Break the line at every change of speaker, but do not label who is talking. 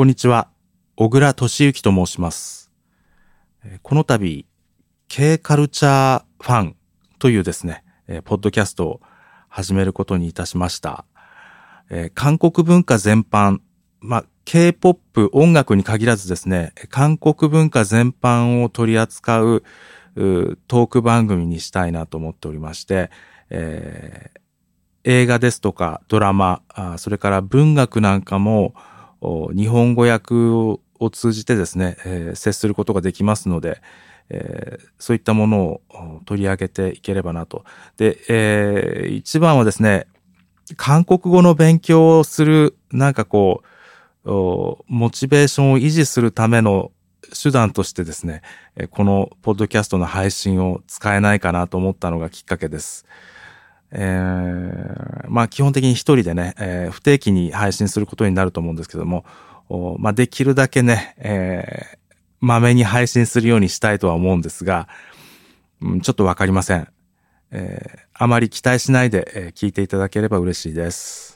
こんにちは。小倉俊之と申します。この度、K カルチャーファンというですね、ポッドキャストを始めることにいたしました。韓国文化全般、まあ、K-POP 音楽に限らずですね、韓国文化全般を取り扱うトーク番組にしたいなと思っておりまして、えー映画ですとかドラマ、それから文学なんかも日本語訳を通じてですね、えー接することができますので、えーそういったものを取り上げていければなと。で、えー一番はですね、韓国語の勉強をする、なんかこう、モチベーションを維持するための手段としてですね、このポッドキャストの配信を使えないかなと思ったのがきっかけです。えーまあ基本的に一人でね、えー不定期に配信することになると思うんですけども、おまあできるだけね、えー、まめに配信するようにしたいとは思うんですが、うん、ちょっとわかりません。えーあまり期待しないで、え聞いていただければ嬉しいです。